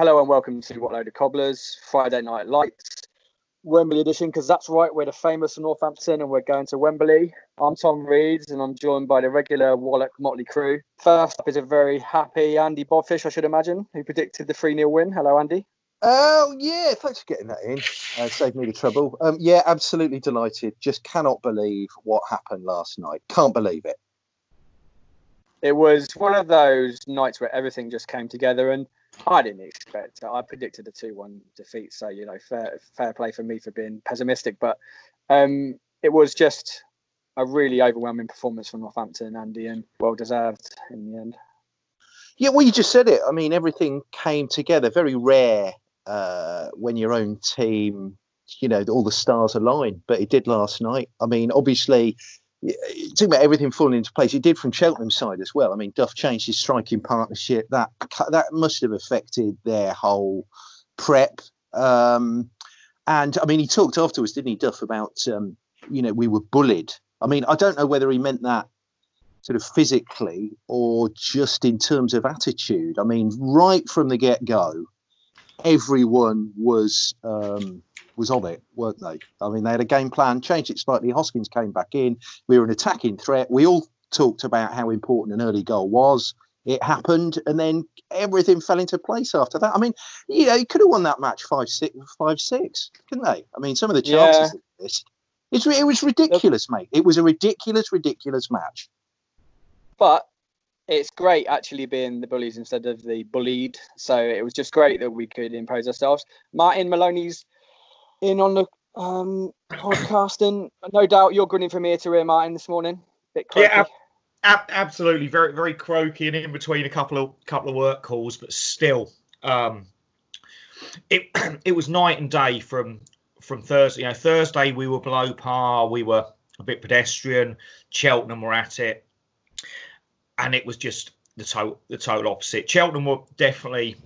Hello and welcome to What Load of Cobblers Friday Night Lights Wembley edition because that's right, we're the famous Northampton and we're going to Wembley. I'm Tom Reeds and I'm joined by the regular Wallach Motley crew. First up is a very happy Andy Bodfish, I should imagine, who predicted the 3 0 win. Hello, Andy. Oh yeah, thanks for getting that in. Uh, saved me the trouble. Um, yeah, absolutely delighted. Just cannot believe what happened last night. Can't believe it. It was one of those nights where everything just came together and I didn't expect it. I predicted a 2 1 defeat. So, you know, fair, fair play for me for being pessimistic. But um, it was just a really overwhelming performance from Northampton, Andy, and well deserved in the end. Yeah, well, you just said it. I mean, everything came together. Very rare uh, when your own team, you know, all the stars align, but it did last night. I mean, obviously, talking about everything falling into place, it did from Cheltenham's side as well. I mean, Duff changed his striking partnership. That that must have affected their whole prep. Um, and I mean, he talked afterwards, didn't he, Duff, about um, you know we were bullied. I mean, I don't know whether he meant that sort of physically or just in terms of attitude. I mean, right from the get go, everyone was. Um, was on it, weren't they? I mean, they had a game plan, changed it slightly. Hoskins came back in. We were an attacking threat. We all talked about how important an early goal was. It happened, and then everything fell into place after that. I mean, yeah, he could have won that match five six, five six, couldn't they? I mean, some of the chances. Yeah. It's, it was ridiculous, mate. It was a ridiculous, ridiculous match. But it's great actually being the bullies instead of the bullied. So it was just great that we could impose ourselves. Martin Maloney's in on the um, podcast, and no doubt you're grinning from ear to ear, Martin, this morning. yeah, ab- absolutely, very very croaky, and in between a couple of couple of work calls, but still, um, it it was night and day from from Thursday. You know, Thursday we were below par, we were a bit pedestrian. Cheltenham were at it, and it was just the total the total opposite. Cheltenham were definitely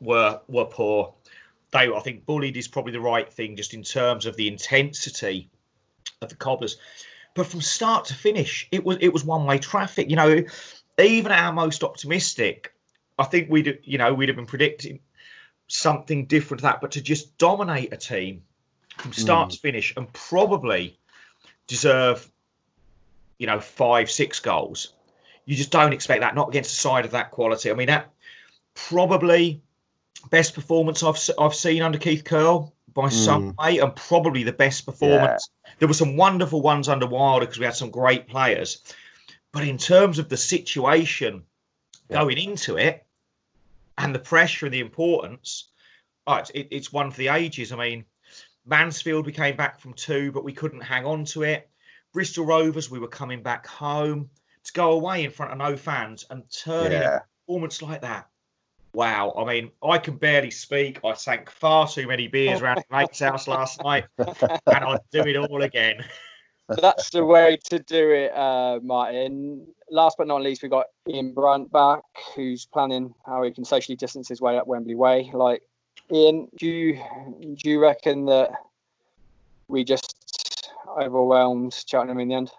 were were poor they I think bullied is probably the right thing just in terms of the intensity of the cobblers. But from start to finish, it was it was one way traffic. You know, even our most optimistic, I think we'd you know we'd have been predicting something different to that. But to just dominate a team from start mm. to finish and probably deserve, you know, five six goals. You just don't expect that. Not against a side of that quality. I mean, that probably best performance I've I've seen under Keith Curle by mm. some way, and probably the best performance. Yeah. There were some wonderful ones under Wilder because we had some great players, but in terms of the situation yeah. going into it and the pressure and the importance, oh, it's, it, it's one for the ages. I mean, Mansfield we came back from two, but we couldn't hang on to it. Bristol Rovers we were coming back home to go away in front of no fans and turn yeah. a performance like that wow. I mean, I can barely speak. I sank far too many beers around my mate's house last night, and I'd do it all again. That's the way to do it, uh, Martin. Last but not least, we've got Ian Brunt back, who's planning how he can socially distance his way up Wembley Way. Like, Ian, do you do you reckon that we just overwhelmed Cheltenham in the end.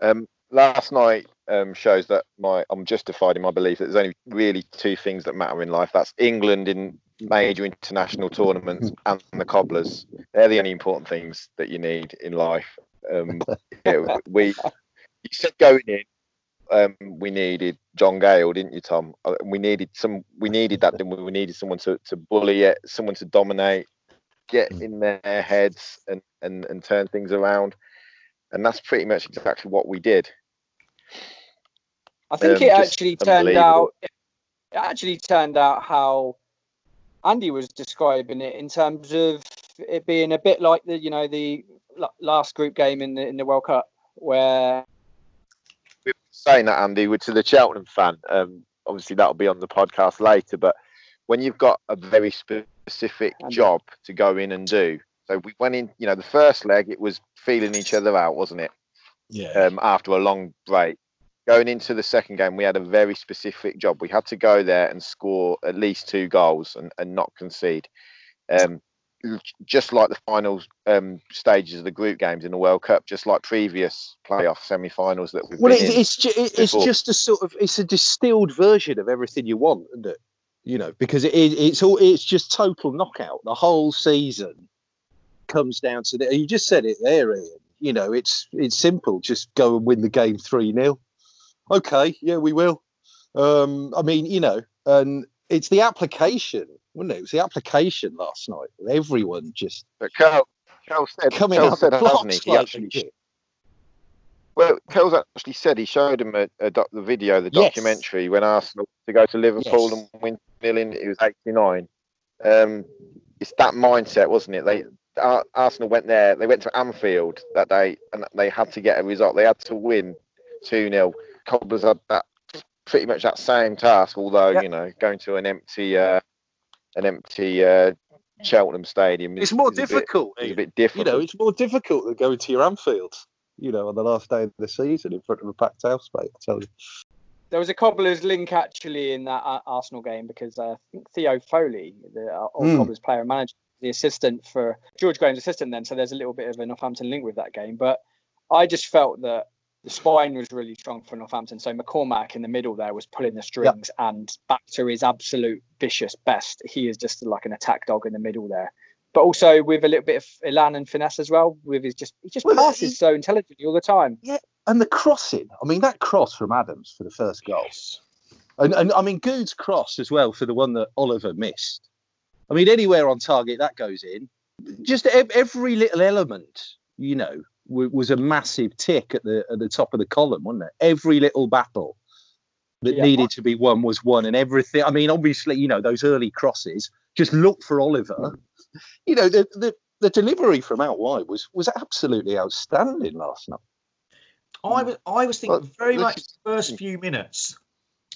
Um, last night um, shows that my I'm justified in my belief that there's only really two things that matter in life. That's England in major international tournaments and the cobblers. They're the only important things that you need in life. Um, yeah, we you said going in, um, we needed John Gayle, didn't you, Tom? Uh, We needed some. We needed that. Didn't we? We needed someone to, to bully it, someone to dominate, get in their heads and, and and turn things around. And that's pretty much exactly what we did. I think Um, it actually turned out. It actually turned out how Andy was describing it in terms of it being a bit like the you know the last group game in the in the World Cup where we were saying that Andy, we're to the Cheltenham fan. Um, obviously, that'll be on the podcast later. But when you've got a very specific Andy. job to go in and do, so we went in. You know, the first leg it was feeling each other out, wasn't it? Yeah. Um, after a long break, going into the second game, we had a very specific job. We had to go there and score at least two goals and, and not concede. Um, just like the final um, stages of the group games in the World Cup, just like previous playoff semi-finals that we've Well, been it, it's ju- it's just a sort of it's a distilled version of everything you want, isn't it? You know, because it, it, it's all it's just total knockout. The whole season comes down to that. You just said it there, Ian. You know, it's it's simple. Just go and win the game three 0 Okay, yeah, we will. Um, I mean, you know, and it's the application, wasn't it? It was the application last night. Everyone just But Carl, Carl said, coming Carl out said, the hasn't blocks he? He like actually, they well, Carl's actually said he showed him a, a doc, the video, the Yes. documentary when Arsenal to go to Liverpool Yes. and win nil in. It was eighty nine. Um, it's that mindset, wasn't it? They Ar- Arsenal went there. They went to Anfield that day, and they had to get a result. They had to win two 0 Cobblers had that pretty much that same task, although Yeah. you know going to an empty, uh, an empty uh, Cheltenham Stadium. is- It's more is a bit- difficult. is a Ian. bit you know, it's more difficult than going to your Anfield, you know, on the last day of the season in front of a packed house, mate. I tell you. there was a cobblers link actually in that uh, Arsenal game because uh, I think Theo Foley, the uh, old Mm. cobblers player and manager, the assistant for George Graham's assistant then, so there's a little bit of a Northampton link with that game. But I just felt that the spine was really strong for Northampton. So McCormack in the middle there was pulling the strings and back to his absolute vicious best. He is just like an attack dog in the middle there. But also with a little bit of elan and finesse as well. With his just he just Well, passes he- so intelligently all the time. Yeah, And the crossing, I mean, that cross from Adams for the first goal. And, and I mean, Goode's cross as well for the one that Oliver missed. I mean, anywhere on target that goes in, just ev- every little element, you know, w- was a massive tick at the at the top of the column, wasn't it? Every little battle that Yeah. needed to be won was won, and everything. I mean, obviously, you know, those early crosses. Just look for Oliver. You know, the the, the delivery from out wide was was absolutely outstanding last night. I was I was thinking very much the first few minutes.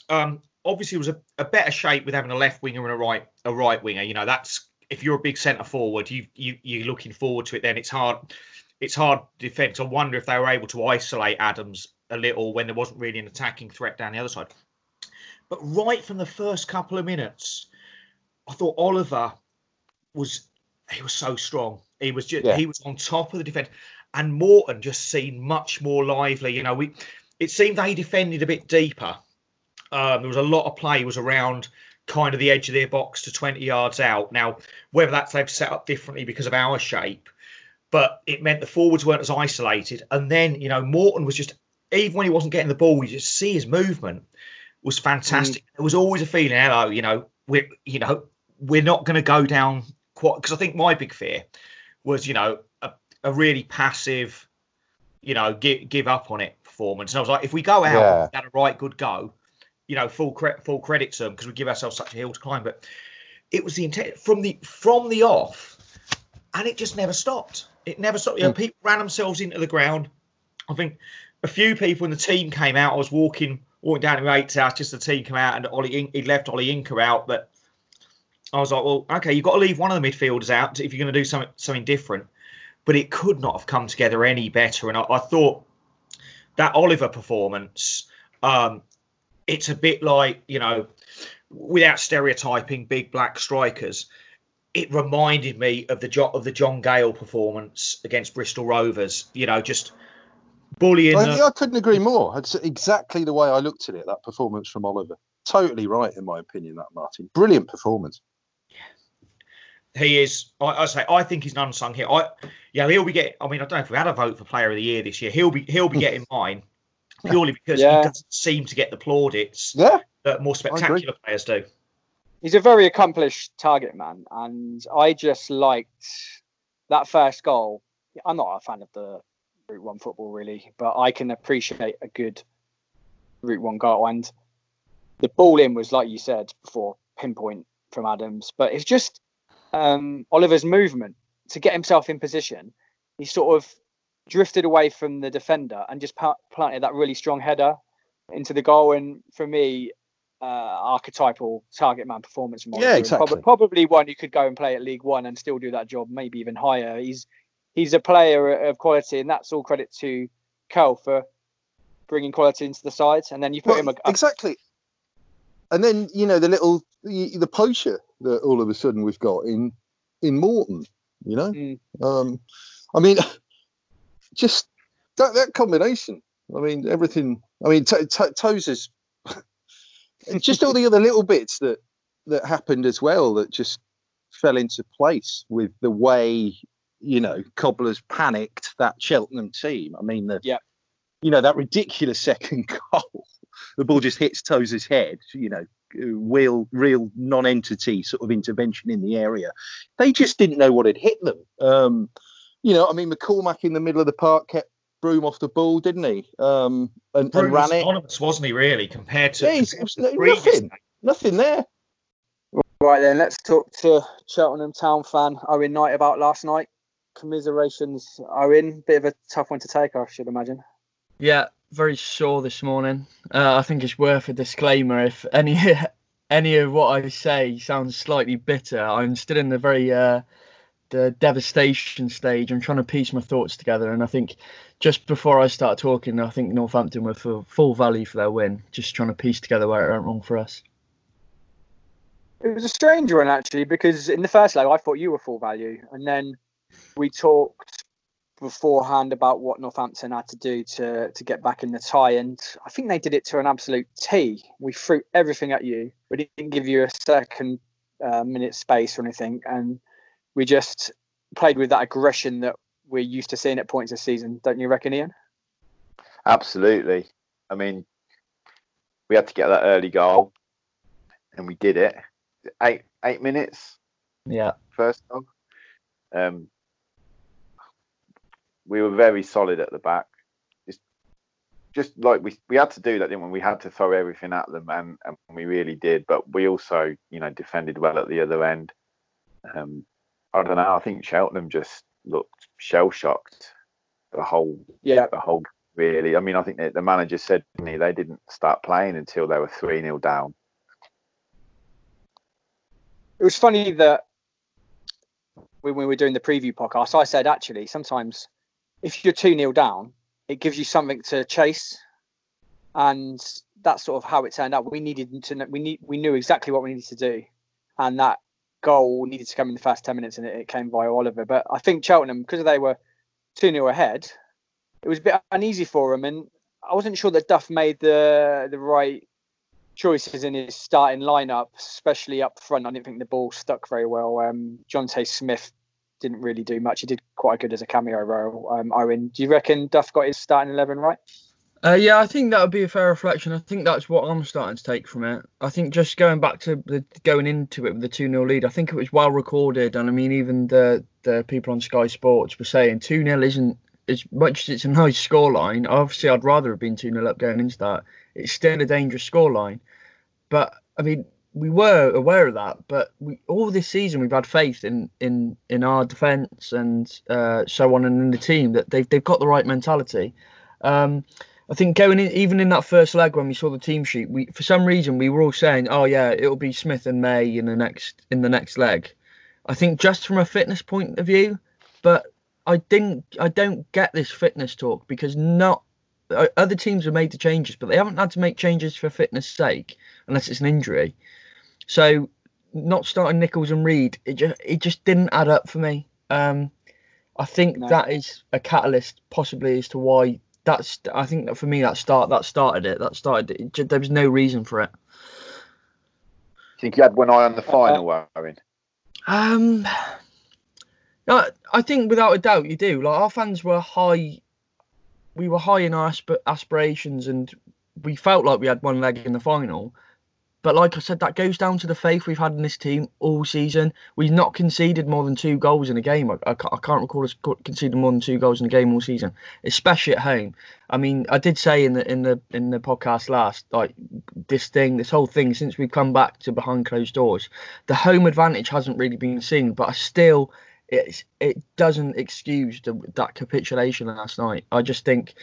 Um, obviously, it was a, a better shape with having a left winger and a right a right winger. You know, that's if you're a big centre forward, you you you're looking forward to it. Then it's hard. It's hard defence. I wonder if they were able to isolate Adams a little when there wasn't really an attacking threat down the other side. But right from the first couple of minutes, I thought Oliver was he was so strong. He was just Yeah. he was on top of the defence, and Morton just seemed much more lively. You know, we it seemed they defended a bit deeper. Um, there was a lot of play was around kind of the edge of their box to 20 yards out. Now, whether that's they've set up differently because of our shape, but it meant the forwards weren't as isolated. And then, you know, Morton was just even when he wasn't getting the ball, you just see his movement was fantastic. Mm. There was always a feeling, hello, you know, we're you know, we're not going to go down quite because I think my big fear was, you know, a, a really passive, you know, give give up on it performance. And I was like, if we go out Yeah. and had a right good go, you know, full credit full credit to them because we give ourselves such a hill to climb. But it was the intent from the from the off, and it just never stopped. It never stopped. You know, people ran themselves into the ground. I think a few people in the team came out. I was walking walking down to mate's house, just the team came out, and Ollie he left Olayinka out, but. I was like, well, okay, you've got to leave one of the midfielders out if you're going to do something something different. But it could not have come together any better. And I, I thought that Oliver performance, um, it's a bit like you know, without stereotyping big black strikers, it reminded me of the jo- of the John Gayle performance against Bristol Rovers. You know, just bullying. I, them. I couldn't agree more. It's exactly the way I looked at it. That performance from Oliver, totally right in my opinion. That Martin, brilliant performance. he is. I, I say I think he's an unsung hero. I yeah, he'll be getting. I mean, I don't know if we had a vote for Player of the Year this year. He'll be he'll be getting mine purely because Yeah. he doesn't seem to get the plaudits Yeah, that more spectacular players do. He's a very accomplished target man, and I just liked that first goal. I'm not a fan of the Route One football really, but I can appreciate a good Route One goal. And the ball in was like you said before, pinpoint from Adams. But it's just um, Oliver's movement to get himself in position. He sort of drifted away from the defender and just planted that really strong header into the goal. And for me, uh, archetypal target man performance. from Yeah, exactly. Prob- Probably one who could go and play at League One and still do that job, maybe even higher. He's he's a player of quality, and that's all credit to Kel for bringing quality into the side. And then you put Well, him a, exactly. And then you know the little the, the poacher that all of a sudden we've got in in Morton. You know, Mm. um, I mean, just that that combination. I mean, everything. I mean, t- t- Tozer's and just all the other little bits that that happened as well that just fell into place with the way you know Cobblers panicked that Cheltenham team. I mean, the Yeah. you know that ridiculous second goal. The ball just hits Tozer's head. You know, real real non-entity sort of intervention in the area. They just didn't know what had hit them. Um, you know, I mean, McCormack in the middle of the park kept Broom off the ball, didn't he? Um, and, and Bruno ran was it. anonymous, wasn't he? Really, compared to Yeah, he's- it was compared to no- previous nothing. Nothing there. Right then, let's talk to Cheltenham Town fan Owen Knight about last night. Commiserations, Owen. Bit of a tough one to take, I should imagine. Yeah, very sore this morning. Uh, I think it's worth a disclaimer if any any of what I say sounds slightly bitter. I'm still in the very uh, the devastation stage. I'm trying to piece my thoughts together, and I think just before I start talking, I think Northampton were for full value for their win. Just trying to piece together where it went wrong for us. It was a strange one actually because in the first leg I thought you were full value, and then we talked beforehand about what Northampton had to do to to get back in the tie, and I think they did it to an absolute T. We threw everything at you. We didn't give you a second uh, minute space or anything, and we just played with that aggression that we're used to seeing at points this season. Don't you reckon, Ian? Absolutely. I mean, we had to get that early goal, and we did it. Eight eight minutes Yeah, first goal. Um, we were very solid at the back. Just, just like we we had to do that, didn't we? We had to throw everything at them, and, and we really did. But we also, you know, defended well at the other end. Um, I don't know. I think Cheltenham just looked shell shocked. The whole Yeah. the whole really. I mean, I think the manager said didn't they didn't start playing until they were three 0 down. it was funny that when we were doing the preview podcast, I said actually sometimes if you're 2 0 down, it gives you something to chase. And that's sort of how it turned out. We needed to we need we knew exactly what we needed to do. And that goal needed to come in the first 10 minutes and it, came via Oliver. But I think Cheltenham, because they were 2 0 ahead, it was a bit uneasy for them. And I wasn't sure that Duff made the the right choices in his starting lineup, especially up front. I didn't think the ball stuck very well. Um, Jonte Smith didn't really do much. He did quite good as a cameo role. Um, Owen, do you reckon Duff got his starting eleven right? Uh, yeah, I think that would be a fair reflection. I think that's what I'm starting to take from it. I think just going back to the going into it with the 2 0 lead, I think it was well recorded. And I mean, even the, the people on Sky Sports were saying 2 0 isn't as much as it's a nice scoreline. Obviously, I'd rather have been 2 0 up going into that. It's still a dangerous scoreline. But I mean, we were aware of that. But we all this season, we've had faith in in, in our defence and uh, so on and in the team that they've, they've got the right mentality. Um, I think going in, even in that first leg when we saw the team sheet, we for some reason we were all saying, "Oh yeah, it'll be Smith and May in the next in the next leg." I think just from a fitness point of view, but I didn't, I don't get this fitness talk because not uh, other teams have made the changes, but they haven't had to make changes for fitness sake unless it's an injury. So not starting Nichols and Reid, it just it just didn't add up for me. Um, I think No. that is a catalyst, possibly as to why that's. I think that for me that start that started it. That started it. There was no reason for it. I think you had one eye on the final, Warren? Um, no, I think without a doubt you do. Like our fans were high, we were high in our asp- aspirations, and we felt like we had one leg in the final. But like I said, that goes down to the faith we've had in this team all season. We've not conceded more than two goals in a game. I, I, can't, recall us co- conceding more than two goals in a game all season, especially at home. I mean, I did say in the in the in the podcast last, like this thing, this whole thing, since we've come back to behind closed doors, the home advantage hasn't really been seen. But I still, it's it doesn't excuse the, that capitulation last night. I just think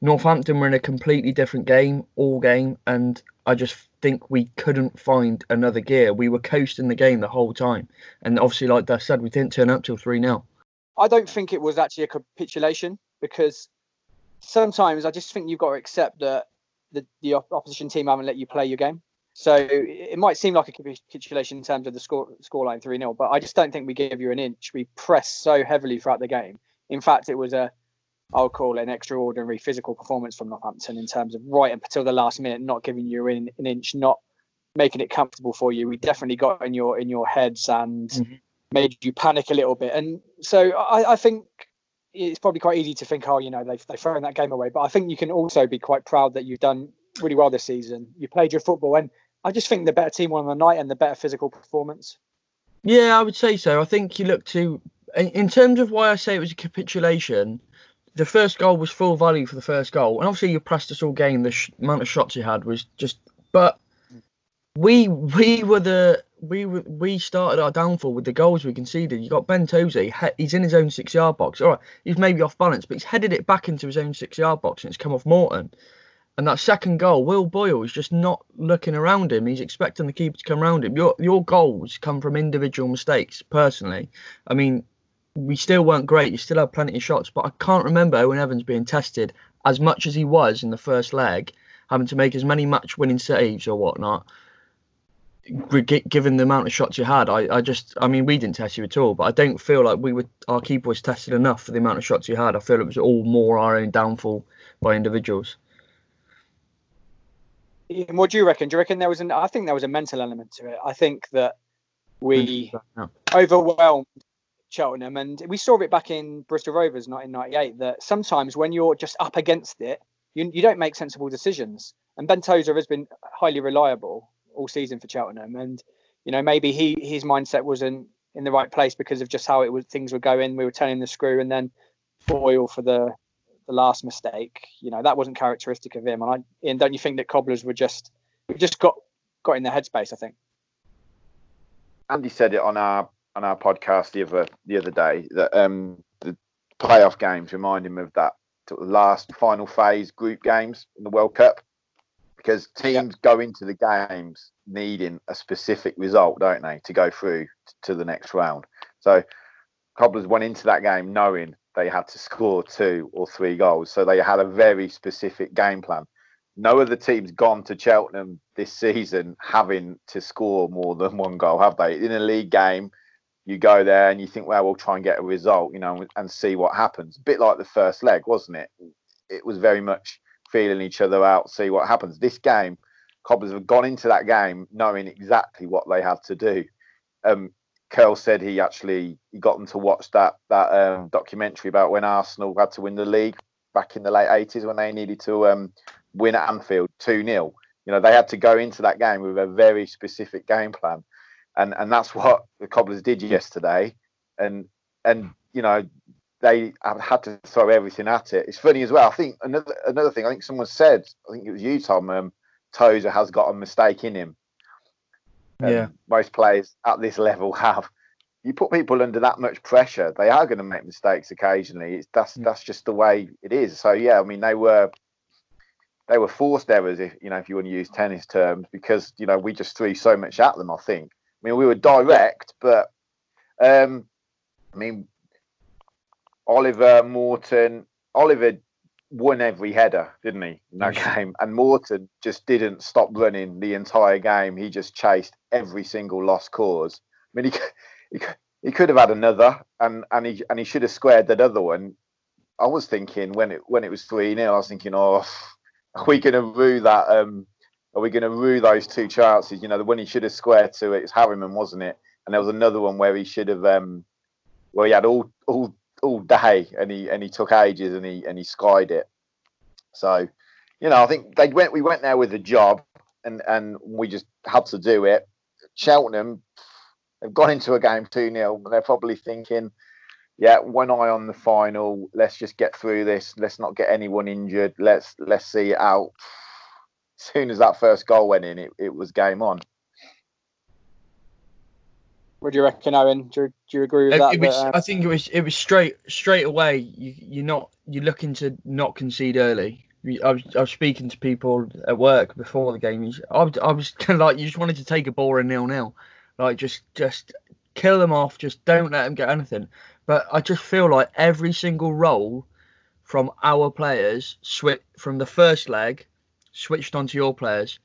Northampton were in a completely different game all game, and I just think we couldn't find another gear. We were coasting the game the whole time, and obviously, like I said, we didn't turn up till three 0 I don't think it was actually a capitulation because sometimes I just think you've got to accept that the, the opposition team haven't let you play your game. So it might seem like a capitulation in terms of the score scoreline 3 0, but I just don't think we gave you an inch. We pressed so heavily throughout the game. In fact, it was a, I'll call it an extraordinary physical performance from Northampton in terms of right until the last minute, not giving you an, an inch, not making it comfortable for you. We definitely got in your in your heads and Mhm. made you panic a little bit. And so I, I think it's probably quite easy to think, oh, you know, they've they've thrown that game away. But I think you can also be quite proud that you've done really well this season. You played your football, and I just think the better team won on the night and the better physical performance. Yeah, I would say so. I think you look to, in in terms of why I say it was a capitulation, the first goal was full value for the first goal, and obviously you pressed us all game. The sh- amount of shots you had was just, but we we were the we were, we started our downfall with the goals we conceded. You got Ben Tozer, he- he's in his own six yard box. All right, he's maybe off balance, but he's headed it back into his own six yard box, and it's come off Morton. And that second goal, Will Boyle is just not looking around him. He's expecting the keeper to come around him. Your your goals come from individual mistakes. Personally, I mean, we still weren't great. You still had plenty of shots, but I can't remember Owen Evans being tested as much as he was in the first leg, having to make as many match-winning saves or whatnot. Given the amount of shots you had, I, I just, I mean, we didn't test you at all, but I don't feel like we were our keeper was tested enough for the amount of shots you had. I feel it was all more our own downfall by individuals. Ian, what do you reckon? Do you reckon there was an? I think there was a mental element to it. I think that we overwhelmed Cheltenham, and we saw it back in Bristol Rovers, 1998. That sometimes when you're just up against it, you, you don't make sensible decisions. And Ben Tozer has been highly reliable all season for Cheltenham, and you know maybe he his mindset wasn't in the right place because of just how it was things were going. We were turning the screw, and then Boyle for the the last mistake. You know that wasn't characteristic of him. And I, don't you think that cobblers were just we just got got in their headspace? I think. Andy said it on our on our podcast the other the other day that um, the playoff games remind him of that last final phase group games in the World Cup because teams go into the games needing a specific result, don't they, to go through to the next round. So Cobblers went into that game knowing they had to score two or three goals, so they had a very specific game plan. No other team's gone to Cheltenham this season having to score more than one goal, have they? In a league game, you go there and you think, well, we'll try and get a result, you know, and see what happens. A bit like the first leg, wasn't it? It was very much feeling each other out, see what happens. This game, Cobblers have gone into that game knowing exactly what they had to do. Um, Curle said he actually he got them to watch that that um, documentary about when Arsenal had to win the league back in the late 80s when they needed to um, win at Anfield 2 0. You know, they had to go into that game with a very specific game plan. And and that's what the Cobblers did yesterday. And and you know, they have had to throw everything at it. It's funny as well. I think another another thing, I think someone said, I think it was you, Tom, um, Tozer has got a mistake in him. Um, Yeah. Most players at this level have. You put people under that much pressure, they are going to make mistakes occasionally. It's, that's that's just the way it is. So yeah, I mean they were they were forced errors, if you know, if you want to use tennis terms, because you know we just threw so much at them. I think. I mean, we were direct, but um, I mean, Oliver Morton, Oliver won every header, didn't he, in that game? And Morton just didn't stop running the entire game. He just chased every single lost cause. I mean, he he, he could have had another, and and he and he should have squared that other one. I was thinking when it when it was three 0 I was thinking, oh, are we going to rue that? Um, are we going to rue those two chances? You know, the one he should have squared to it was Harriman, wasn't it? And there was another one where he should have, um, where he had all all all day and he and he took ages and he and he skied it. So, you know, I think they went we went there with a job and and we just had to do it. Cheltenham have gone into a game 2 0. They're probably thinking, yeah, one eye on the final. Let's just get through this. Let's not get anyone injured. Let's let's see it out. As soon as that first goal went in, it, it was game on. What do you reckon, Owen? Do you, do you agree with that? It was, that, um, I think it was it was straight straight away. You you're not you're looking to not concede early. I was I was speaking to people at work before the game. I was I was kind of like you just wanted to take a ball and nil nil, like just just kill them off. Just don't let them get anything. But I just feel like every single role from our players switch from the first leg switched onto your players.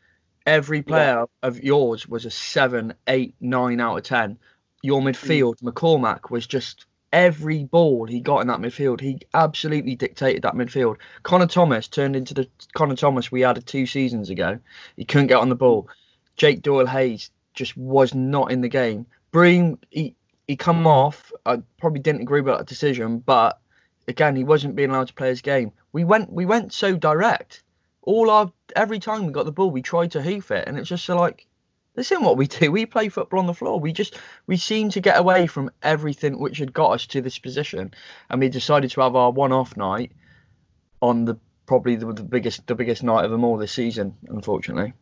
Every player of yours was a seven, eight, nine out of ten. Your hmm. midfield, McCormack was just every ball he got in that midfield. He absolutely dictated that midfield. Conor Thomas turned into the Conor Thomas we had two seasons ago. He couldn't get on the ball. Jake Doyle Hayes just was not in the game. Bream, he he come off. I probably didn't agree with that decision, but again, he wasn't being allowed to play his game. We went we went so direct. All our every time we got the ball, we tried to hoof it, and it's just so like this isn't what we do. We play football on the floor. We just we seem to get away from everything which had got us to this position, and we decided to have our one-off night on the probably the, the biggest the biggest night of them all this season. Unfortunately,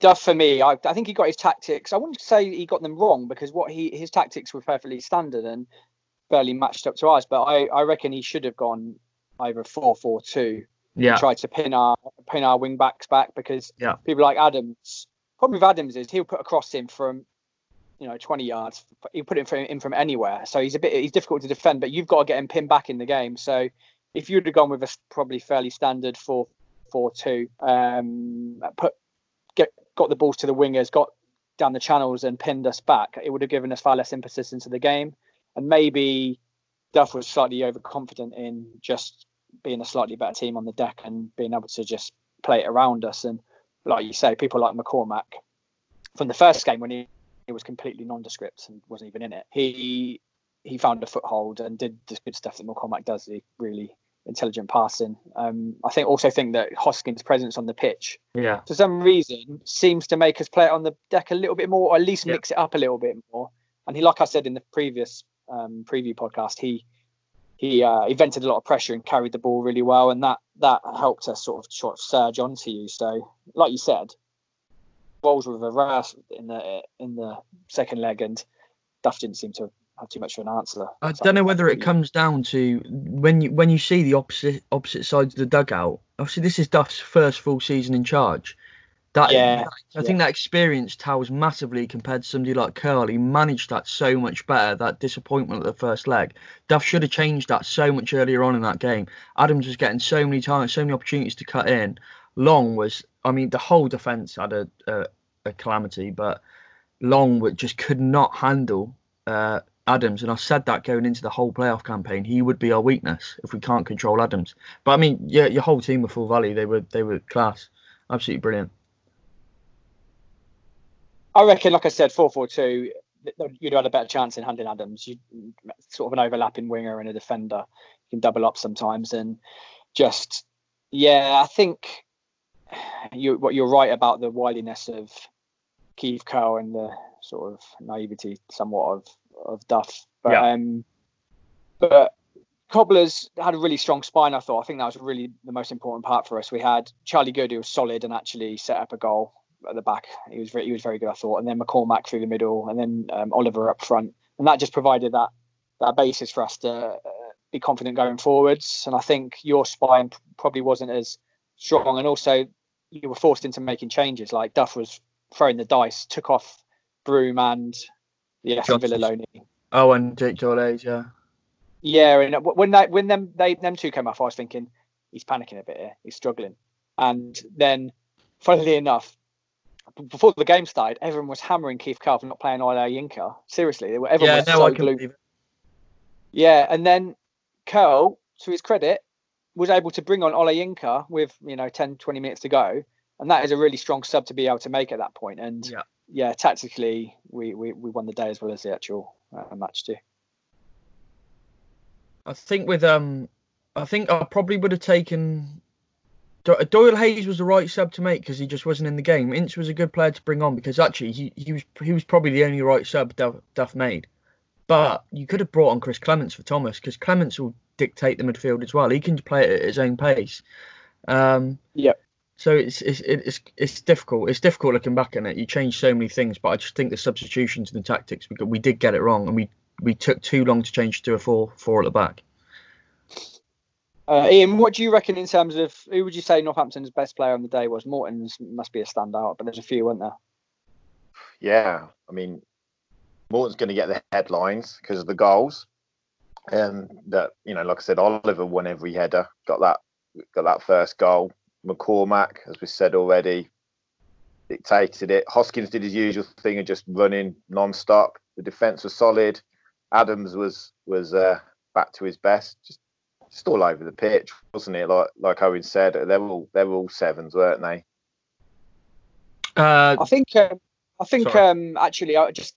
Duff for me, I, I think he got his tactics. I wouldn't say he got them wrong because what he his tactics were perfectly standard and fairly matched up to ours. But I, I reckon he should have gone either four four two. Yeah, Tried to pin our pin our wing backs back because Yeah. people like Adams. Problem with Adams is he'll put a cross in from you know 20 yards. He'll put it from, in from anywhere. So he's a bit he's difficult to defend. But you've got to get him pinned back in the game. So if you'd have gone with a probably fairly standard four four two, um, put get got the balls to the wingers, got down the channels and pinned us back, it would have given us far less emphasis into the game. And maybe Duff was slightly overconfident in just being a slightly better team on the deck and being able to just play it around us. And like you say, people like McCormack from the first game when he, he was completely nondescript and wasn't even in it, he he found a foothold and did the good stuff that McCormack does. The really intelligent passing. Um, I think also think that Hoskins' presence on the pitch yeah, for some reason seems to make us play it on the deck a little bit more, or at least Yeah. mix it up a little bit more. And he, like I said in the previous um, preview podcast, he he uh, he vented a lot of pressure and carried the ball really well, and that that helped us sort of sort of surge onto you. So, like you said, roles were reversed in the in the second leg, and Duff didn't seem to have too much of an answer. I So don't know whether it comes down to when you when you see the opposite opposite sides of the dugout. Obviously, this is Duff's first full season in charge. That Yeah, I think that experience tells massively compared to somebody like Curle. He managed that so much better. That disappointment at the first leg, Duff should have changed that so much earlier on in that game. Adams was getting so many times, so many opportunities to cut in. Long was, I mean, the whole defence had a, a a calamity, but Long would- just could not handle uh, Adams, and I said that going into the whole playoff campaign, he would be our weakness if we can't control Adams. But I mean, yeah, your whole team were full value. They were they were class, absolutely brilliant. I reckon, like I said, four four two. You'd have had a better chance in handling Adams. You sort of an overlapping winger and a defender. You can double up sometimes, and just yeah, I think you what you're right about the wiliness of Keith Curle and the sort of naivety somewhat of of Duff. But Yeah. um, but Cobblers had a really strong spine. I thought. I think that was really the most important part for us. We had Charlie Goode who was solid and actually set up a goal at the back. He was very, he was very good, I thought. And then McCormack through the middle, and then um, Oliver up front, and that just provided that that basis for us to uh, be confident going forwards. And I think your spine probably wasn't as strong, and also you were forced into making changes. Like Duff was throwing the dice, took off Broom and the Aston Villa loanee. Oh, and Jake Doyle, yeah. Yeah, and when they when them they them two came off, I was thinking he's panicking a bit here. He's struggling, and then, funnily enough, before the game started, everyone was hammering Keith Curle for not playing Olayinka. Seriously, they were everyone Yeah, was no, so glued. Yeah, and then Curle, to his credit, was able to bring on Olayinka with you know 10, 20 minutes to go, and that is a really strong sub to be able to make at that point. And Yeah. yeah, tactically, we, we we won the day as well as the actual uh, match too. I think with um, I think I probably would have taken. Do- Doyle Hayes was the right sub to make because he just wasn't in the game. Ince was a good player to bring on because actually he, he was he was probably the only right sub Duff, Duff made. But you could have brought on Chris Clements for Thomas because Clements will dictate the midfield as well. He can play it at his own pace. Um, Yep. So it's it's it's it's difficult. It's difficult looking back on it. You change so many things, but I just think the substitutions and the tactics we got, we did get it wrong, and we we took too long to change to a four four at the back. Uh, Ian, what do you reckon in terms of who would you say Northampton's best player on the day was? Morton's must be a standout, but there's a few, weren't there? Yeah, I mean, Morton's going to get the headlines because of the goals. Um, that you know, like I said, Oliver won every header, got that, got that first goal. McCormack, as we said already, dictated it. Hoskins did his usual thing of just running non-stop. The defence was solid. Adams was was uh, back to his best, just just all over the pitch, wasn't it? Like like Owen said, they were all they were all sevens, weren't they? Uh, I think um, I think um, actually I just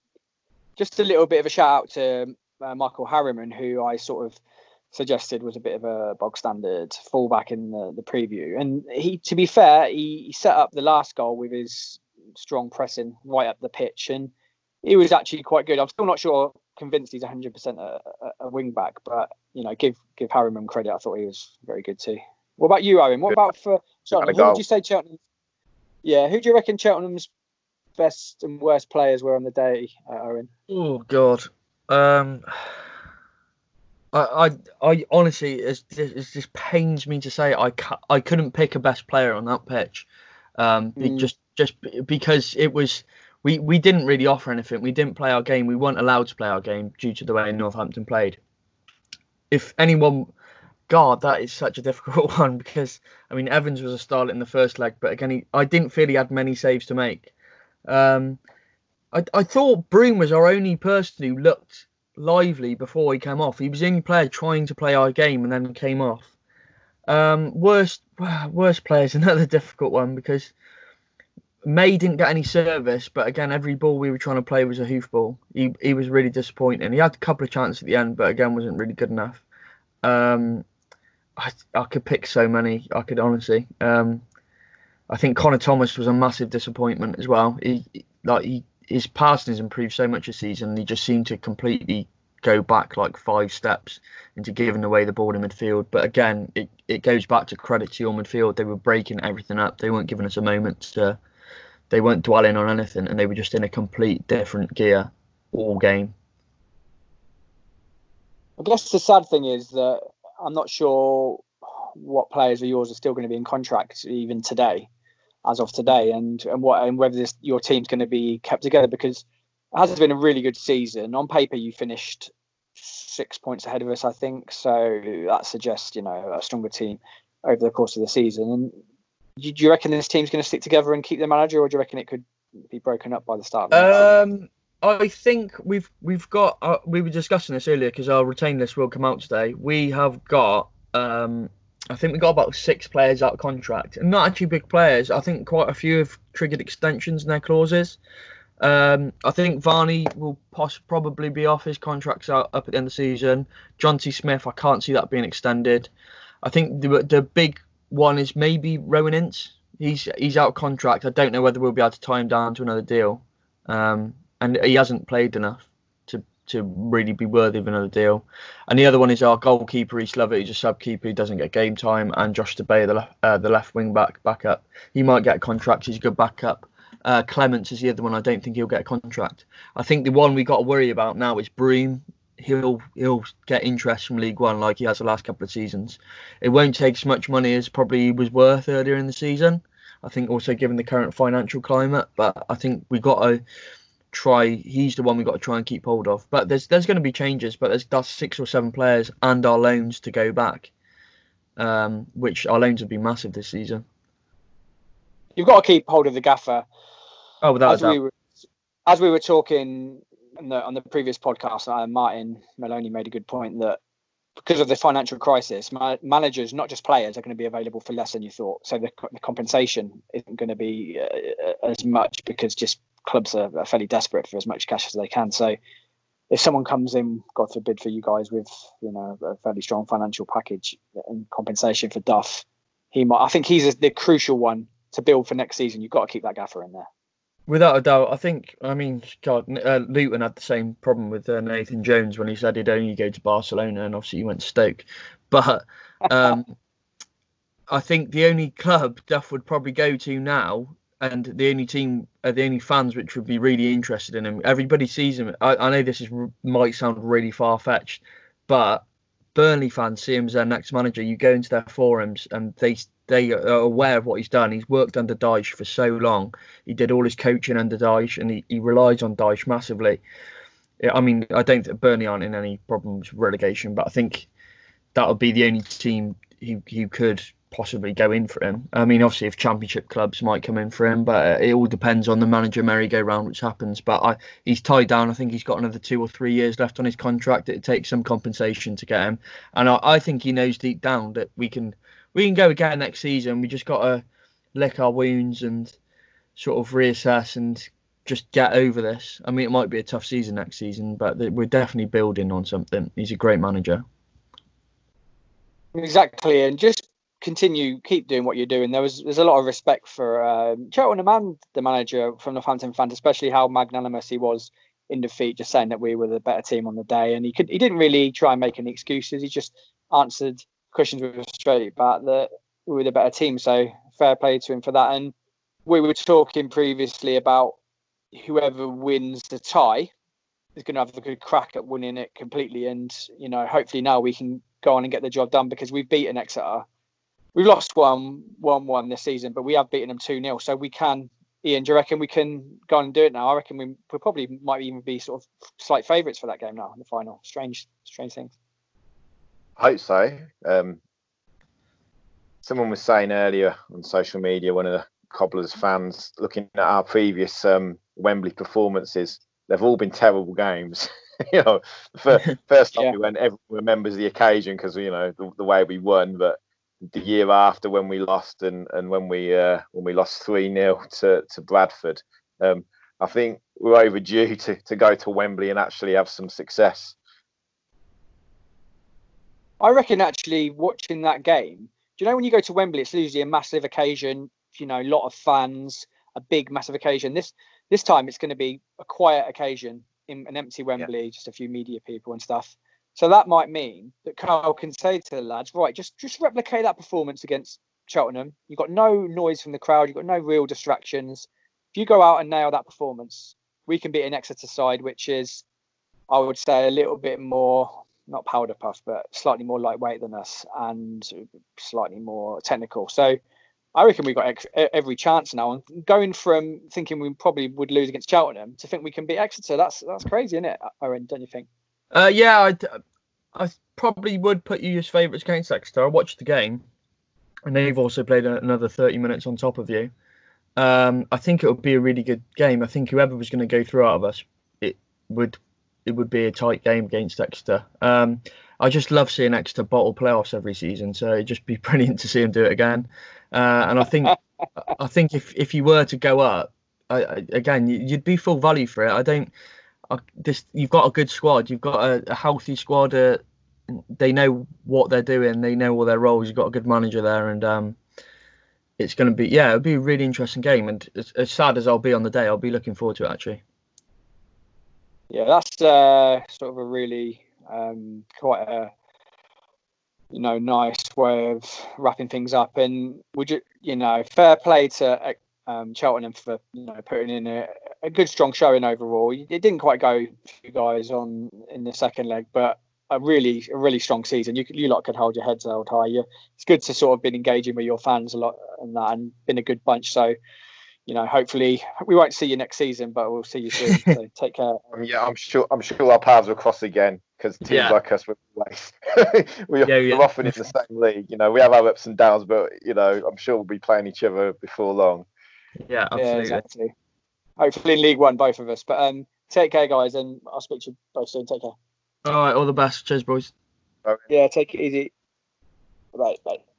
just a little bit of a shout out to uh, Michael Harriman, who I sort of suggested was a bit of a bog standard fullback in the, the preview. And he, to be fair, he, he set up the last goal with his strong pressing right up the pitch, and he was actually quite good. I'm still not sure convinced he's 100% a, a, a wing back, but you know, give give Harriman credit. I thought he was very good too. What about you, Owen? What Good. about for Cheltenham? Who would you say Cheltenham? Yeah, who do you reckon Cheltenham's best and worst players were on the day, uh, Owen? Oh God. Um. I, I, I honestly, it's, it just pains me to say I, ca- I couldn't pick a best player on that pitch, um, Mm. just just because it was we, we didn't really offer anything. We didn't play our game. We weren't allowed to play our game due to the way Northampton played. If anyone, God, that is such a difficult one because I mean Evans was a starlet in the first leg, but again, he, I didn't feel he had many saves to make. Um, I, I thought Broom was our only person who looked lively before he came off. He was the only player trying to play our game and then came off. Um, worst worst player is another difficult one because May didn't get any service, but again, every ball we were trying to play was a hoof ball. He he was really disappointing. He had a couple of chances at the end, but again, wasn't really good enough. Um, I I could pick so many. I could honestly. Um, I think Conor Thomas was a massive disappointment as well. He like he his passing has improved so much this season. He just seemed to completely go back like five steps into giving away the ball in midfield. But again, it, it goes back to credit to your midfield. They were breaking everything up. They weren't giving us a moment to. They weren't dwelling on anything, and they were just in a complete different gear all game. I guess the sad thing is that I'm not sure what players of yours are still going to be in contract even today, as of today, and and what and whether this your team's going to be kept together because it has been a really good season. On paper, you finished six points ahead of us, I think. So that suggests you know a stronger team over the course of the season. And do you reckon this team's going to stick together and keep the manager, or do you reckon it could be broken up by the start? Of the next? Um, I think we've we've got. Uh, we were discussing this earlier because our retain list will come out today. We have got. Um, I think we got about six players out of contract, and not actually big players. I think quite a few have triggered extensions in their clauses. Um, I think Varney will poss- probably be off his contracts out up at the end of the season. Jonte Smith, I can't see that being extended. I think the the big one is maybe Rohan Ince. He's he's out of contract. I don't know whether we'll be able to tie him down to another deal. Um, and he hasn't played enough to to really be worthy of another deal. And the other one is our goalkeeper, East Lovett, who's a sub keeper, he doesn't get game time, and Josh DeBay, the left, uh, the left wing back backup. He might get a contract. He's a good backup. Uh, Clements is the other one. I don't think he'll get a contract. I think the one we got to worry about now is Broom. He'll he'll get interest from League One like he has the last couple of seasons. It won't take as much money as probably he was worth earlier in the season. I think also given the current financial climate, but I think we got to try. He's the one we've got to try and keep hold of. But there's there's going to be changes. But there's that's six or seven players and our loans to go back, um, which our loans have been massive this season. You've got to keep hold of the gaffer. Oh, without as doubt. we were, as we were talking on the, on the previous podcast, uh, Martin Maloney made a good point that because of the financial crisis, ma- managers, not just players, are going to be available for less than you thought. So the, the compensation isn't going to be uh, as much because just clubs are, are fairly desperate for as much cash as they can. So if someone comes in, God forbid, for you guys with you know a fairly strong financial package and compensation for Duff, he might. I think he's the crucial one to build for next season. You've got to keep that gaffer in there. Without a doubt, I think. I mean, God, uh, Luton had the same problem with uh, Nathan Jones when he said he'd only go to Barcelona, and obviously he went to Stoke. But um, I think the only club Duff would probably go to now, and the only team, uh, the only fans which would be really interested in him. Everybody sees him. I, I know this is might sound really far fetched, but Burnley fans see him as their next manager. You go into their forums, and they they are aware of what he's done. He's worked under Dyche for so long. He did all his coaching under Dyche, and he, he relies on Dyche massively. I mean, I don't think Burnley aren't in any problems with relegation, but I think that would be the only team he, he could possibly go in for him. I mean, obviously, if Championship clubs might come in for him, but it all depends on the manager merry-go-round which happens. But I, he's tied down. I think he's got another two or three years left on his contract. It takes some compensation to get him, and I, I think he knows deep down that we can we can go again next season. We just got to lick our wounds and sort of reassess and just get over this. I mean, it might be a tough season next season, but we're definitely building on something. He's a great manager. Exactly, and just continue, keep doing what you're doing. There was there's a lot of respect for um, Cheltenham and the manager from the Northampton fans, especially how magnanimous he was in defeat, just saying that we were the better team on the day, and he could he didn't really try and make any excuses. He just answered questions with a straight back that we were the better team. So fair play to him for that. And we were talking previously about whoever wins the tie is going to have a good crack at winning it completely. And you know, hopefully now we can go on and get the job done because we've beaten Exeter. We've lost one, one, one this season, but we have beaten them two 0 So we can. Ian, do you reckon we can go on and do it now? I reckon we, we probably might even be sort of slight favourites for that game now in the final. Strange, strange things. I hope so. Um, someone was saying earlier on social media, one of the Cobblers fans, looking at our previous um, Wembley performances, they've all been terrible games. you know, the first time Yeah. we went, everyone remembers the occasion because you know the, the way we won, but the year after when we lost and and when we uh, when we lost three 0 to to Bradford, um, I think we're overdue to to go to Wembley and actually have some success. I reckon actually watching that game. Do you know when you go to Wembley, it's usually a massive occasion. You know, a lot of fans, a big massive occasion. This this time it's going to be a quiet occasion in an empty Wembley, just a few media people and stuff. So that might mean that Carl can say to the lads, right, just just replicate that performance against Cheltenham. You've got no noise from the crowd. You've got no real distractions. If you go out and nail that performance, we can beat an Exeter side, which is, I would say, a little bit more not powder puff, but slightly more lightweight than us and slightly more technical. So I reckon we've got ex- every chance now. And going from thinking we probably would lose against Cheltenham to think we can beat Exeter, that's that's crazy, isn't it, Owen? Don't you think? Uh, yeah, I, I probably would put you as favourites against Exeter. I watched the game, and they've also played another 30 minutes on top of you. Um, I think it would be a really good game. I think whoever was going to go through out of us, it would it would be a tight game against Exeter. Um, I just love seeing Exeter bottle playoffs every season, so it'd just be brilliant to see them do it again. Uh, and I think I think if if you were to go up, I, I, again, you- you'd be full value for it. I don't. I, this you've got a good squad. You've got a, a healthy squad. Uh, they know what they're doing. They know all their roles. You've got a good manager there, and um, it's going to be yeah, it'll be a really interesting game. And as, as sad as I'll be on the day, I'll be looking forward to it actually. Yeah, that's uh, sort of a really um, quite a you know nice way of wrapping things up. And would you you know fair play to um, Cheltenham for you know putting in a, a good strong showing overall. It didn't quite go for you guys on in the second leg, but a really a really strong season. You you lot could hold your heads held high. You, it's good to sort of been engaging with your fans a lot and that, and been a good bunch. So you know, hopefully we won't see you next season, but we'll see you soon. so take care. Um, yeah, I'm sure. I'm sure our paths will cross again because teams Yeah. like us, we're, we're Yeah, yeah. often in the same league. You know, we have our ups and downs, but you know, I'm sure we'll be playing each other before long. Yeah, Yeah, absolutely. exactly. Hopefully in League One, both of us. But um, take care, guys, and I'll speak to you both soon. Take care. All right, all the best. Cheers, boys. Yeah, take it easy. Bye. Bye.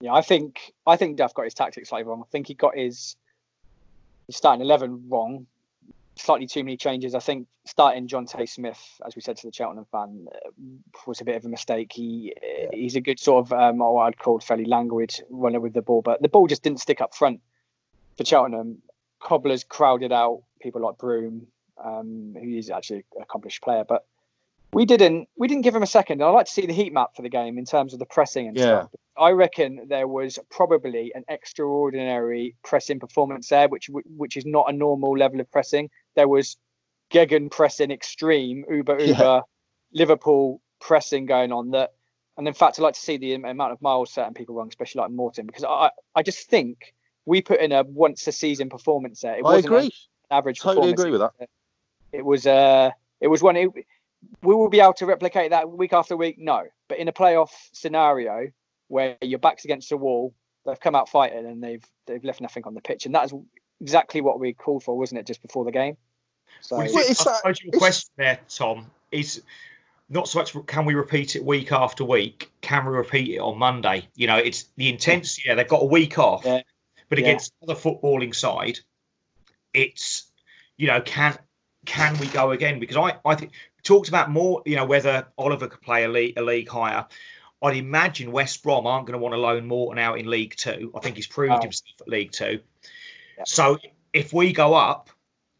Yeah, I think I think Duff got his tactics slightly wrong. I think he got his, his starting eleven wrong. Slightly too many changes. I think starting Jonte Smith, as we said to the Cheltenham fan, uh, was a bit of a mistake. He uh, he's a good sort of um, what I'd call fairly languid runner with the ball, but the ball just didn't stick up front for Cheltenham. Cobblers crowded out people like Broom, um, who is actually an accomplished player, but we didn't we didn't give him a second. I'd like to see the heat map for the game in terms of the pressing and Yeah. stuff. I reckon there was probably an extraordinary pressing performance there, which which is not a normal level of pressing. There was Gegen pressing extreme, Uber Yeah. Uber, Liverpool pressing going on that. And in fact, I'd like to see the amount of miles certain people run, especially like Morton, because I I just think we put in a once a season performance there. It I wasn't an agree. average Totally performance. agree with that. It was uh it was one it, we will be able to replicate that week after week, no. But in a playoff scenario where your back's against the wall, they've come out fighting and they've they've left nothing on the pitch. And that is exactly what we called for, wasn't it, just before the game? So Well, Well, I it's that- suppose your question there, Tom, is not so much can we repeat it week after week? Can we repeat it on Monday? You know, it's the intensity. Yeah, they've got a week off, Yeah. but Yeah. against the footballing side, it's you know can can we go again? Because I I think talked about more. You know whether Oliver could play a league, a league higher. I'd imagine West Brom aren't going to want to loan Morton out in League Two. I think he's proved Oh. himself at League Two. Yeah. So if we go up,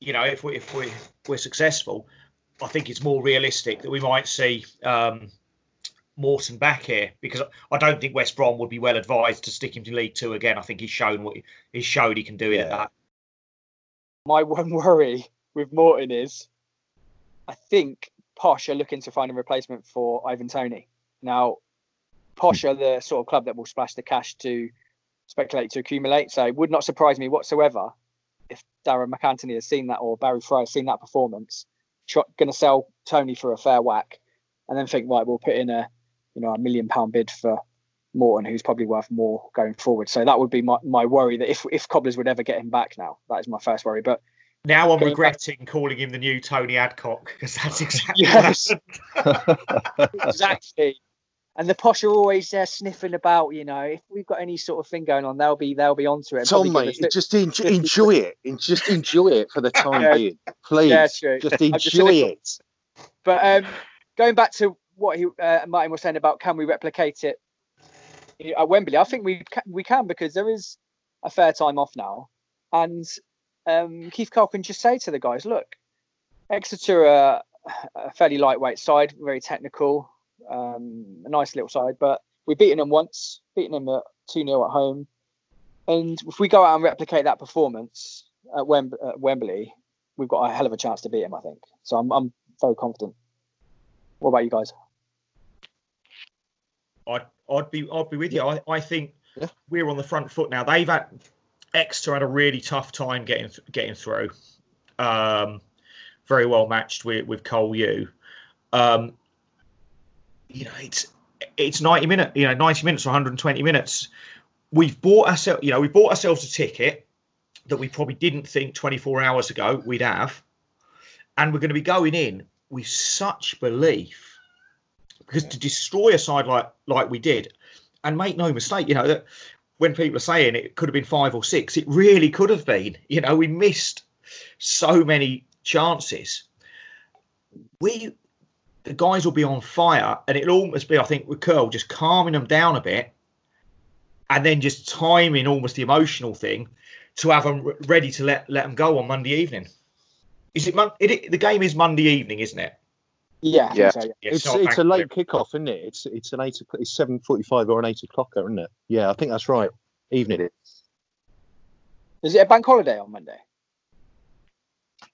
you know, if we if we we're successful, I think it's more realistic that we might see um, Morton back here because I don't think West Brom would be well advised to stick him to League Two again. I think he's shown what he, he's showed he can do it at Yeah. that. my one worry with Morton is I think Posh are looking to find a replacement for Ivan Toney. Now, Posh are the sort of club that will splash the cash to speculate to accumulate. So it would not surprise me whatsoever if Darragh MacAnthony has seen that or Barry Fry has seen that performance, going to sell Toney for a fair whack, and then think, right, we'll put in a you know a million pound bid for Morton, who's probably worth more going forward. So that would be my, my worry that if if Cobblers would ever get him back now, that is my first worry. But Now I'm regretting calling him the new Tony Adcock because that's exactly Yes. what exactly. And the posh are always there sniffing about. You know, if we've got any sort of thing going on, they'll be they'll be onto it. Tom, mate, give just enjoy, enjoy it. En- Just enjoy it for the time Yeah. being, please. Yeah, true. Just I'm just enjoy it. But um, going back to what he uh, Martin was saying about can we replicate it at Wembley? I think we can, we can because there is a fair time off now, and um, Keith Curle can just say to the guys, look, Exeter are a fairly lightweight side, very technical, um, a nice little side, but we've beaten them once, beaten them at 2 0 at home. And if we go out and replicate that performance at, Wem- at Wembley, we've got a hell of a chance to beat him, I think. So I'm, I'm very confident. What about you guys? I'd, I'd be I'd be with you. I, I think Yeah. we're on the front foot now. They've had Exeter had a really tough time getting getting through. Um, very well matched with with Col U. Um, you know, it's it's ninety minutes. You know, ninety minutes or one hundred and twenty minutes. We've bought ourselves. You know, we bought ourselves a ticket that we probably didn't think twenty four hours ago we'd have, and we're going to be going in with such belief because to destroy a side like like we did, and make no mistake, you know that when people are saying it could have been five or six, it really could have been. You know, we missed so many chances. We the guys will be on fire, and it'll almost be, I think, with Curle just calming them down a bit, and then just timing almost the emotional thing to have them ready to let let them go on Monday evening. Is it, it, it the game is Monday evening, isn't it? Yeah, Yeah. so, yeah. Yeah, It's it's a late you. kickoff, isn't it? It's it's an eight o'clock, it's seven forty five or an eight o'clocker, isn't it? Yeah, I think that's right. Evening. Is it a bank holiday on Monday?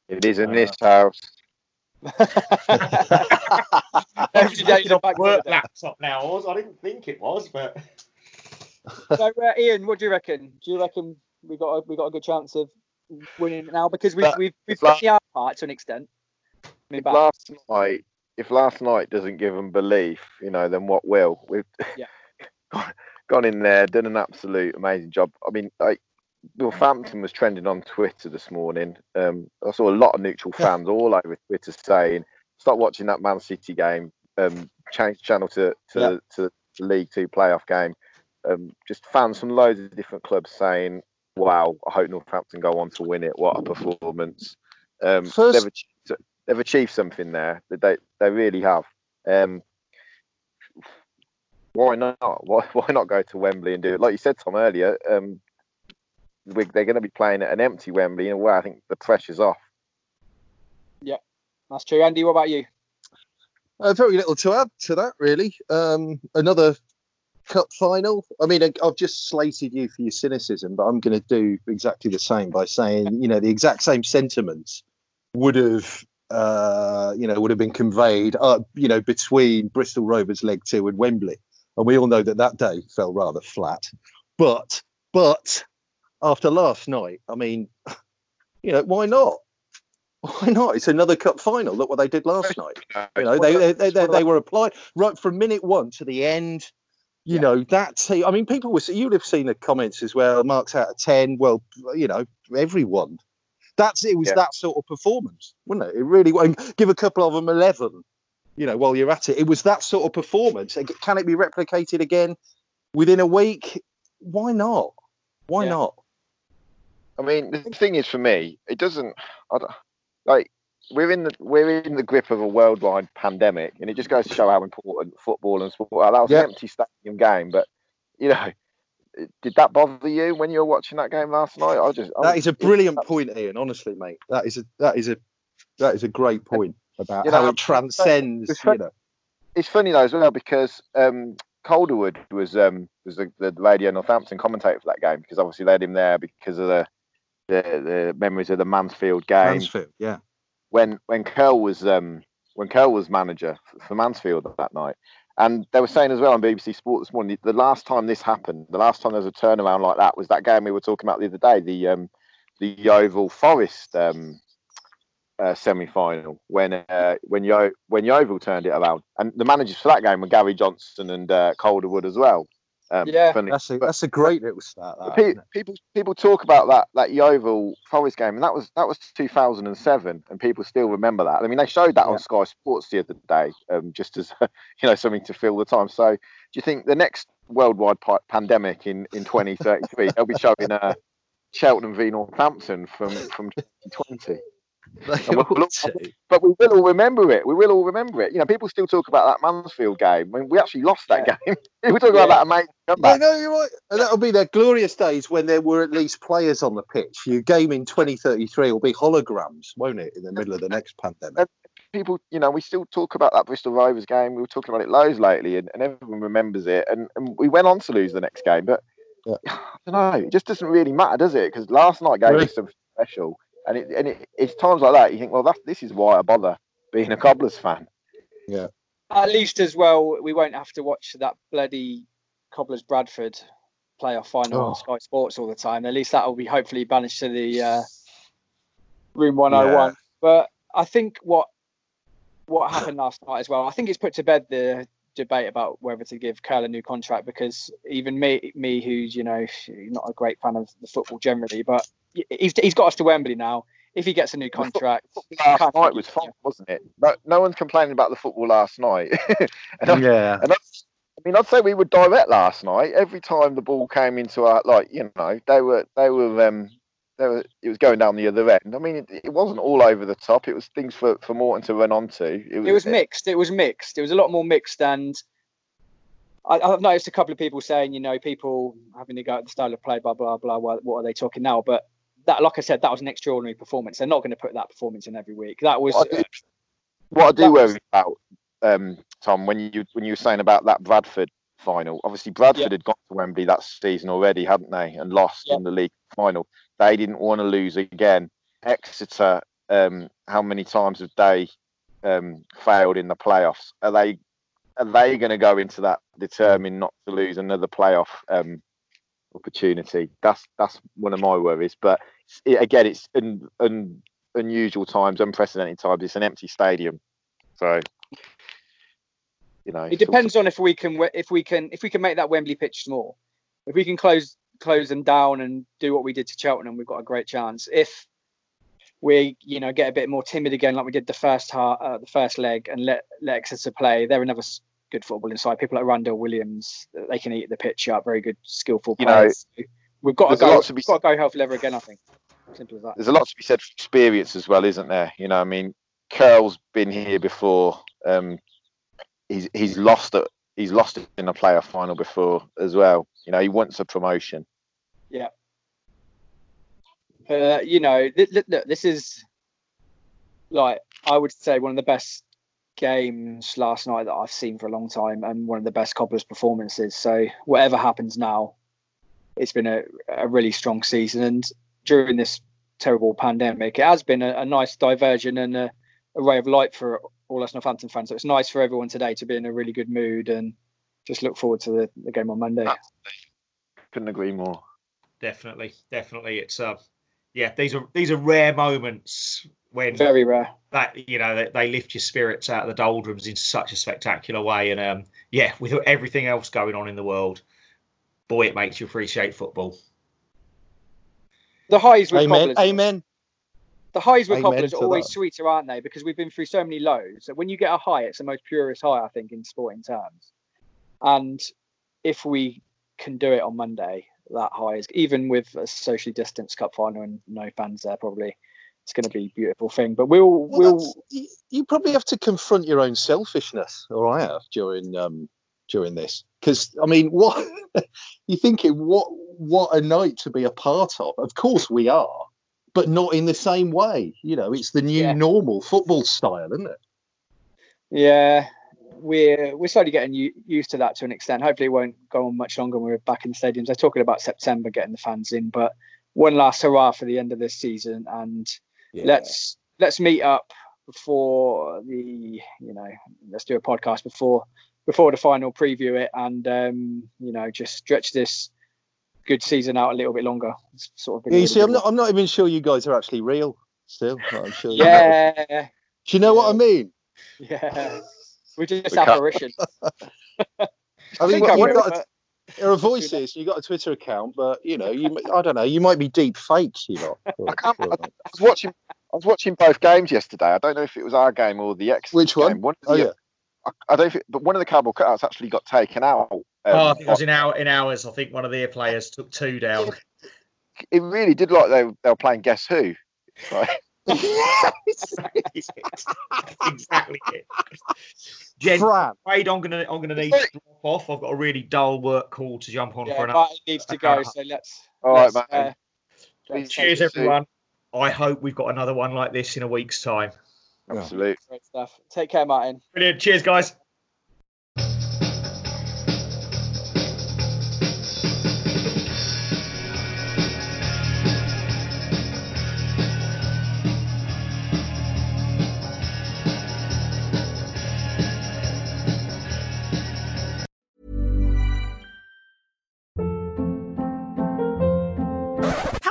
It is in this house. Every day's a bank work holiday. laptop now. Oz. I didn't think it was, but so, uh, Ian, what do you reckon? Do you reckon we got a, we got a good chance of winning now because we've But we've we've if done last- the hard part to an extent. I mean, last night, if last night doesn't give them belief, you know, then what will? We've Yeah. gone, gone in there, done an absolute amazing job. I mean, like Northampton was trending on Twitter this morning. Um, I saw a lot of neutral fans all over Twitter saying, "Stop watching that Man City game. Um, change channel to to, Yeah. to the League Two playoff game." Um, just fans from loads of different clubs saying, "Wow, I hope Northampton go on to win it. What a performance!" Um, First- they've, achieved, something there. that They they really have. Um, why not? Why, why not go to Wembley and do it? Like you said, Tom earlier, um, we, they're going to be playing at an empty Wembley in a way. I think the pressure's off. Yeah, that's true. Andy, what about you? Uh, very little to add to that, really. Um, another cup final. I mean, I- I've just slated you for your cynicism, but I'm going to do exactly the same by saying, you know, the exact same sentiments would have, uh, you know, would have been conveyed, uh, you know, between Bristol Rovers leg two and Wembley, and we all know that that day fell rather flat. But, but after last night, I mean, you know, why not? Why not? It's another cup final. Look what they did last night. You know, they they, they, they, they were applied right from minute one to the end. You know, that team. I mean, people were. You'd have seen the comments as well. Marks out of ten. Well, you know, everyone. That's it. Was Yeah. that sort of performance, wasn't it? It really. Give a couple of them eleven. You know, while you're at it, it was that sort of performance. Can it be replicated again within a week? Why not? Why Yeah. not? I mean, the thing is, for me, it doesn't. I don't, like we're in the we're in the grip of a worldwide pandemic, and it just goes to show how important football and sport. are. That was an empty stadium game, but you know, did that bother you when you were watching that game last night? I just That was- is a brilliant point, Ian. Honestly, mate, that is a that is a that is a great point about You how it transcends. it's You know, it's funny though as well because um, Calderwood was um, was the, the Radio Northampton commentator for that game because obviously they had him there because of the the, the memories of the Mansfield game Mansfield, yeah. when when Curle was um, when Curle was manager for Mansfield that night. And they were saying as well on BBC Sport this morning, the last time this happened, the last time there was a turnaround like that was that game we were talking about the other day, the um, the Yeovil Forest um, uh, semi-final when uh, when Yo when Yeovil turned it around, and the managers for that game were Gary Johnson and uh, Calderwood as well. Um, Yeah. funny- That's a but- that's a great little start. That, Pe- people people talk about that that Yeovil Forest game, and that was that was 2007, and people still remember that. I mean, they showed that Yeah. on Sky Sports the other day, um, just as you know something to fill the time. So, do you think the next worldwide pa- pandemic in in 2033 they'll be showing uh, Cheltenham v Northampton from from 2020? They And we'll- ought. But we will all remember it. We will all remember it. You know, people still talk about that Mansfield game. I mean, we actually lost that game. we talk about that amazing No, comeback. no, you're right. And that'll be their glorious days when there were at least players on the pitch. Your game in 2033 will be holograms, won't it, in the middle of the next pandemic? people, you know, we still talk about that Bristol Rovers game. We were talking about it loads lately, and, and everyone remembers it. And, and we went on to lose the next game, but Yeah. I don't know. It just doesn't really matter, does it? Because last night gave Really? us something special, and it, and it, it's times like that you think, well, that's this is why I bother being a Cobblers fan. Yeah. At least as well, we won't have to watch that bloody Cobblers Bradford playoff final Oh. on Sky Sports all the time. At least that will be hopefully banished to the uh, room 101. But I think what what happened last night as well, I think it's put to bed the debate about whether to give Curle a new contract because even me, me who's you know not a great fan of the football generally, but he's he's got us to Wembley now. If he gets a new contract, Last night was fun, wasn't it? No, no one's complaining about the football last night. and I, Yeah. And I, I mean, I'd say we were direct last night. Every time the ball came into our, like, you know, they were, they were, um, they were, it was going down the other end. I mean, it, it wasn't all over the top. It was things for, for Morton to run onto. It was, it was mixed. It was mixed. It was a lot more mixed, and I, I've noticed a couple of people saying, you know, people having to go at the style of play, blah blah blah. What, what are they talking now? But that, like I said, that was an extraordinary performance. They're not going to put that performance in every week. That was What I do, what I do worry about, um, Tom, when you when you were saying about that Bradford final, obviously Bradford Yeah. had gone to Wembley that season already, hadn't they, and lost Yeah. in the league final. They didn't want to lose again. Exeter, um, how many times have they um, failed in the playoffs? Are they are they going to go into that determined not to lose another playoff um, opportunity. That's that's one of my worries. But it, again, it's un, un, unusual times, unprecedented times. It's an empty stadium, so you know. It depends on if we can if we can if we can make that Wembley pitch small. If we can close close them down and do what we did to Cheltenham, we've got a great chance. If we you know get a bit more timid again, like we did the first half, uh, the first leg, and let let Exeter play, they're another good football inside. People like Randell Williams, they can eat the pitch up. Very good, skillful players. You know, we've got to go. To be, got to go health level again. I think. Simple as that. There's a lot to be said for experience as well, isn't there? You know, I mean, Curle's been here before. Um, he's he's lost it. He's lost it in a playoff final before as well. You know, he wants a promotion. Yeah. Uh, you know, look, this is like I would say one of the best games last night that I've seen for a long time, and one of the best Cobblers performances. So whatever happens now, it's been a, a really strong season, and during this terrible pandemic, it has been a, a nice diversion and a, a, ray of light for all us Northampton fans. So it's nice for everyone today to be in a really good mood and just look forward to the, the game on Monday. Couldn't agree more. Definitely, definitely. It's uh, yeah, these are these are rare moments when very rare. that you know they, they, lift your spirits out of the doldrums in such a spectacular way. And um yeah with everything else going on in the world boy it makes you appreciate football. The highs with amen. cobblers, amen. The highs with cobblers are always that. sweeter aren't they? Because we've been through so many lows. That when you get a high it's the most purest high i think in sporting terms. And if we can do it on monday that high is even with a socially distanced cup final and no fans there probably it's going to be a beautiful thing. But we'll well, we'll you probably have to confront your own selfishness, or I have during um during this because I mean, what you're thinking? What what a night to be a part of. Of course we are, but not in the same way. You know, it's the new yeah. normal football style, isn't it? Yeah, we're we're slowly getting used to that to an extent. Hopefully, it won't go on much longer when we're back in the stadiums. They're talking about September getting the fans in, but one last hurrah for the end of this season and yeah. let's let's meet up before the you know let's do a podcast before before the final preview it and um you know just stretch this good season out a little bit longer. It's sort of yeah, you see i'm not i'm not even sure you guys are actually real still i'm sure yeah. Do you know what i mean? Yeah. We're just apparition. I mean, I what, got, there are voices. You got a Twitter account, but you know, you I don't know. You might be deep fake. You know. I, can't, I, I, was watching. I was watching both games yesterday. I don't know if it was our game or the X. Game. Which one? one oh the, yeah. I, I, don't. Think, but one of the cardboard cutouts actually got taken out. Um, oh, I think it was in our in ours. I think one of their players took two down. It really did look like they, they were playing Guess Who. Right. exactly it. Jen, Fran. I'm gonna I'm gonna need to drop off. I've got a really dull work call to jump on yeah, for another. needs to go, so let's. All let's, right, man. Uh, cheers, everyone. I hope we've got another one like this in a week's time. Absolutely. Great stuff. Take care, Martin. Brilliant. Cheers, guys.